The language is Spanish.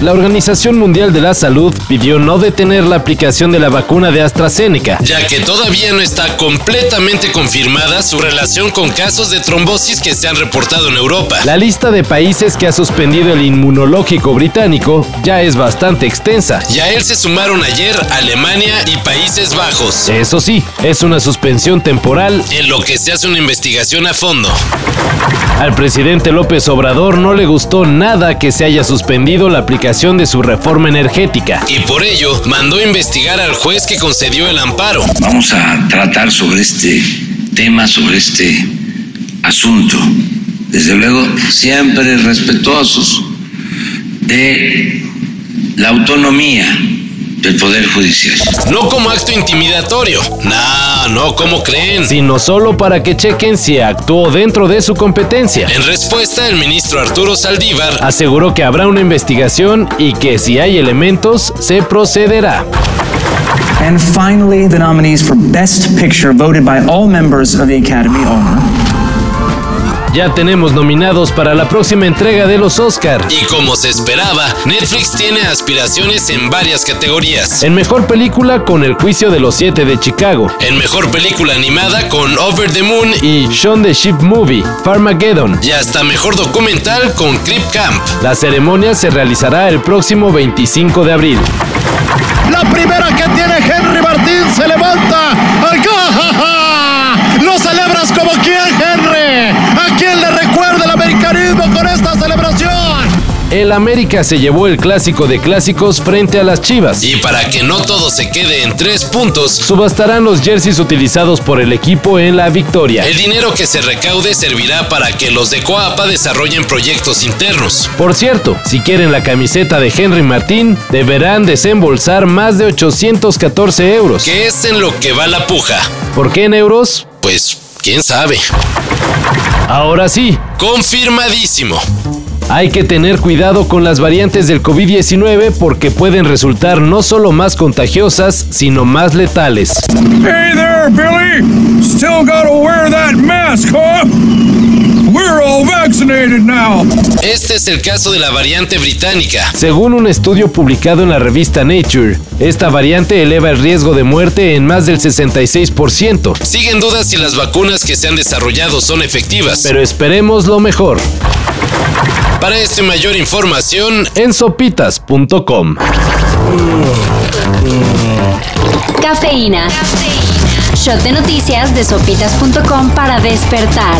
La Organización Mundial de la Salud pidió no detener la aplicación de la vacuna de AstraZeneca, ya que todavía no está completamente confirmada su relación con casos de trombosis que se han reportado en Europa. La lista de países que ha suspendido el inmunológico británico ya es bastante extensa. Y a él se sumaron ayer Alemania y Países Bajos. Eso sí, es una suspensión temporal en lo que se hace una investigación a fondo. Al presidente López Obrador no le gustó nada que se haya suspendido la aplicación de su reforma energética. Y por ello mandó investigar al juez que concedió el amparo. Vamos a tratar sobre este tema, sobre este asunto, desde luego siempre respetuosos de la autonomía del Poder Judicial. No como acto intimidatorio, no, no como creen, sino solo para que chequen si actuó dentro de su competencia. En respuesta, el ministro Arturo Saldívar aseguró que habrá una investigación y que si hay elementos, se procederá. And finally, the nominees for Best Picture voted by all members of the Academy are ya tenemos nominados para la próxima entrega de los Oscar. Y como se esperaba, Netflix tiene aspiraciones en varias categorías. En mejor película con El juicio de los siete de Chicago. En mejor película animada con Over the Moon y Shaun the Sheep Movie, Farmageddon. Y hasta mejor documental con Crip Camp. La ceremonia se realizará el próximo 25 de abril. La primera que tiene Henry Martín se levanta. ¡Lo celebras como quien, Henry? ¿A quién le con esta celebración? El América se llevó el clásico de clásicos frente a las Chivas. Y para que no todo se quede en tres puntos, subastarán los jerseys utilizados por el equipo en la victoria. El dinero que se recaude servirá para que los de Coapa desarrollen proyectos internos. Por cierto, si quieren la camiseta de Henry Martín, deberán desembolsar más de 814 euros. Que es en lo que va la puja. ¿Por qué en euros? Pues, quién sabe. Ahora sí. Confirmadísimo. Hay que tener cuidado con las variantes del COVID-19 porque pueden resultar no solo más contagiosas, sino más letales. Hey there, Billy. Still gotta wear that mask, huh? Este es el caso de la variante británica. Según un estudio publicado en la revista Nature, esta variante eleva el riesgo de muerte en más del 66%. Siguen dudas si las vacunas que se han desarrollado son efectivas. Pero esperemos lo mejor. Para esta mayor información en sopitas.com. Cafeína. Shot de noticias de sopitas.com para despertar.